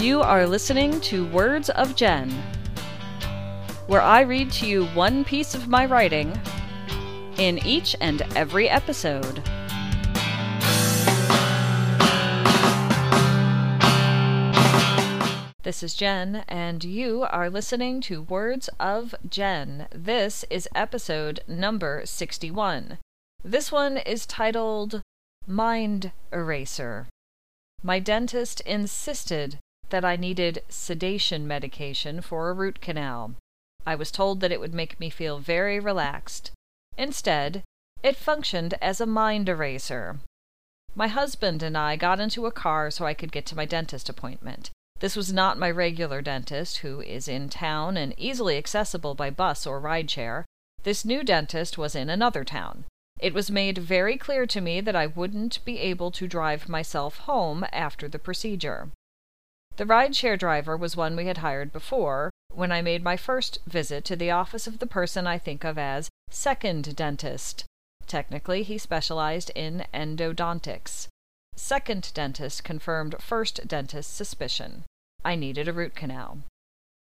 You are listening to Words of Jen, where I read to you one piece of my writing in each and every episode. This is Jen, and you are listening to Words of Jen. This is episode number 61. This one is titled Mind Eraser. My dentist insisted that I needed sedation medication for a root canal. I was told that it would make me feel very relaxed. Instead, it functioned as a mind eraser. My husband and I got into a car so I could get to my dentist appointment. This was not my regular dentist, who is in town and easily accessible by bus or rideshare. This new dentist was in another town. It was made very clear to me that I wouldn't be able to drive myself home after the procedure. The rideshare driver was one we had hired before, when I made my first visit to the office of the person I think of as second dentist. Technically, he specialized in endodontics. Second dentist confirmed first dentist's suspicion. I needed a root canal.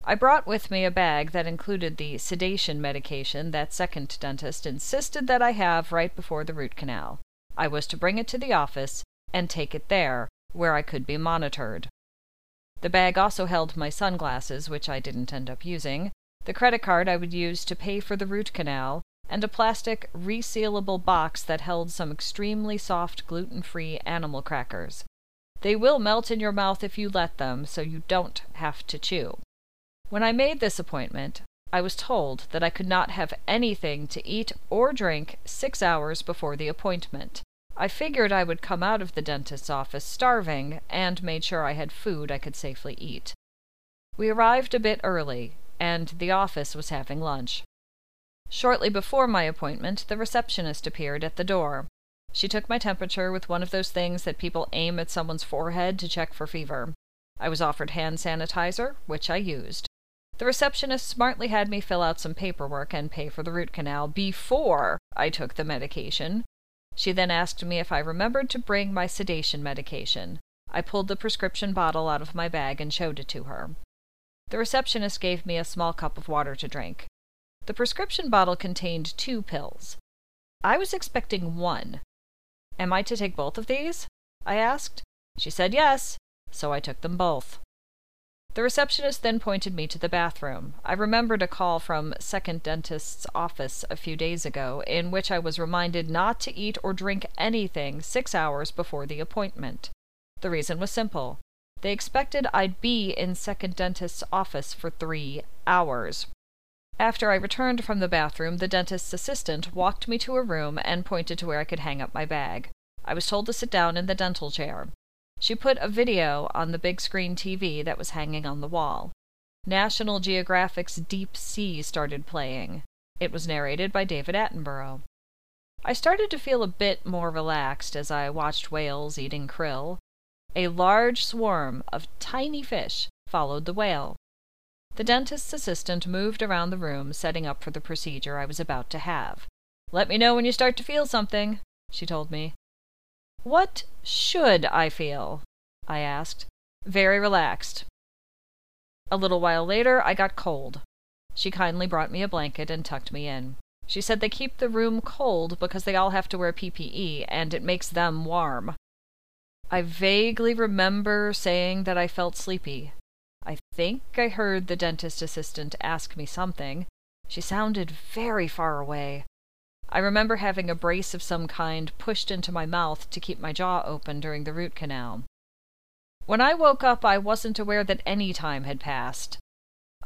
I brought with me a bag that included the sedation medication that second dentist insisted that I have right before the root canal. I was to bring it to the office and take it there, where I could be monitored. The bag also held my sunglasses, which I didn't end up using, the credit card I would use to pay for the root canal, and a plastic resealable box that held some extremely soft gluten free animal crackers. They will melt in your mouth if you let them, so you don't have to chew. When I made this appointment, I was told that I could not have anything to eat or drink six hours before the appointment. I figured I would come out of the dentist's office starving, and made sure I had food I could safely eat. We arrived a bit early, and the office was having lunch. Shortly before my appointment, the receptionist appeared at the door. She took my temperature with one of those things that people aim at someone's forehead to check for fever. I was offered hand sanitizer, which I used. The receptionist smartly had me fill out some paperwork and pay for the root canal before I took the medication. She then asked me if I remembered to bring my sedation medication. I pulled the prescription bottle out of my bag and showed it to her. The receptionist gave me a small cup of water to drink. The prescription bottle contained two pills. I was expecting one. Am I to take both of these? I asked. She said yes, so I took them both. The receptionist then pointed me to the bathroom. I remembered a call from second dentist's office a few days ago, in which I was reminded not to eat or drink anything six hours before the appointment. The reason was simple. They expected I'd be in second dentist's office for three hours. After I returned from the bathroom, the dentist's assistant walked me to a room and pointed to where I could hang up my bag. I was told to sit down in the dental chair. She put a video on the big screen TV that was hanging on the wall. National Geographic's Deep Sea started playing. It was narrated by David Attenborough. I started to feel a bit more relaxed as I watched whales eating krill. A large swarm of tiny fish followed the whale. The dentist's assistant moved around the room, setting up for the procedure I was about to have. Let me know when you start to feel something, she told me. What should I feel? I asked. Very relaxed. A little while later, I got cold. She kindly brought me a blanket and tucked me in. She said they keep the room cold because they all have to wear PPE, and it makes them warm. I vaguely remember saying that I felt sleepy, I think I heard the dentist assistant ask me something. She sounded very far away. I remember having a brace of some kind pushed into my mouth to keep my jaw open during the root canal. When I woke up, I wasn't aware that any time had passed.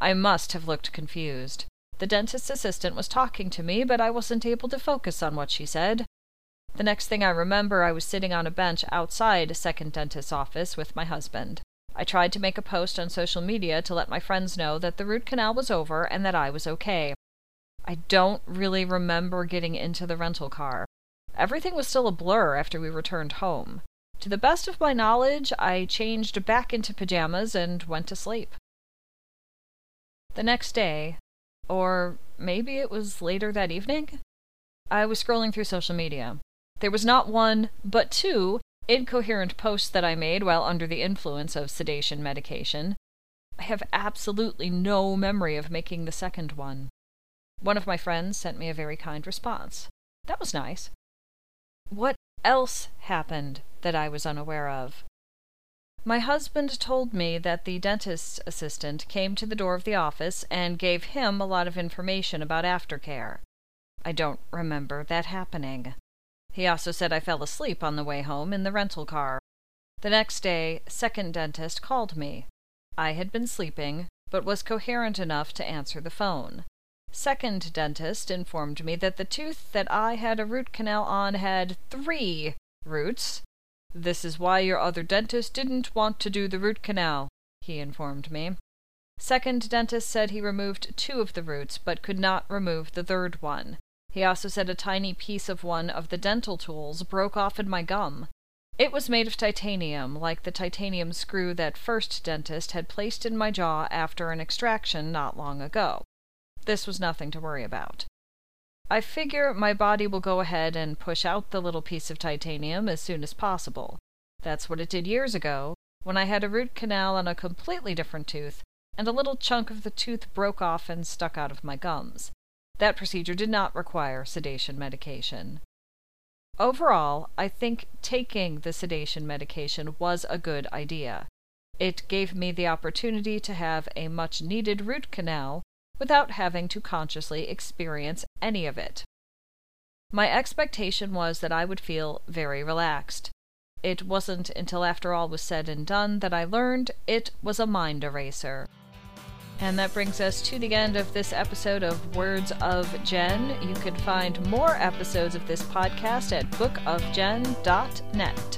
I must have looked confused. The dentist's assistant was talking to me, but I wasn't able to focus on what she said. The next thing I remember, I was sitting on a bench outside a second dentist's office with my husband. I tried to make a post on social media to let my friends know that the root canal was over and that I was okay. I don't really remember getting into the rental car. Everything was still a blur after we returned home. To the best of my knowledge, I changed back into pajamas and went to sleep. The next day, or maybe it was later that evening, I was scrolling through social media. There was not one, but two incoherent posts that I made while under the influence of sedation medication. I have absolutely no memory of making the second one. One of my friends sent me a very kind response. That was nice. What else happened that I was unaware of? My husband told me that the dentist's assistant came to the door of the office and gave him a lot of information about aftercare. I don't remember that happening. He also said I fell asleep on the way home in the rental car. The next day, second dentist called me. I had been sleeping, but was coherent enough to answer the phone. Second dentist informed me that the tooth that I had a root canal on had three roots. This is why your other dentist didn't want to do the root canal, he informed me. Second dentist said he removed two of the roots, but could not remove the third one. He also said a tiny piece of one of the dental tools broke off in my gum. It was made of titanium, like the titanium screw that first dentist had placed in my jaw after an extraction not long ago. This was nothing to worry about. I figure my body will go ahead and push out the little piece of titanium as soon as possible. That's what it did years ago, when I had a root canal on a completely different tooth, and a little chunk of the tooth broke off and stuck out of my gums. That procedure did not require sedation medication. Overall, I think taking the sedation medication was a good idea. It gave me the opportunity to have a much needed root canal without having to consciously experience any of it. My expectation was that I would feel very relaxed. It wasn't until after all was said and done that I learned it was a mind eraser. And that brings us to the end of this episode of Words of Jen. You can find more episodes of this podcast at bookofjen.net.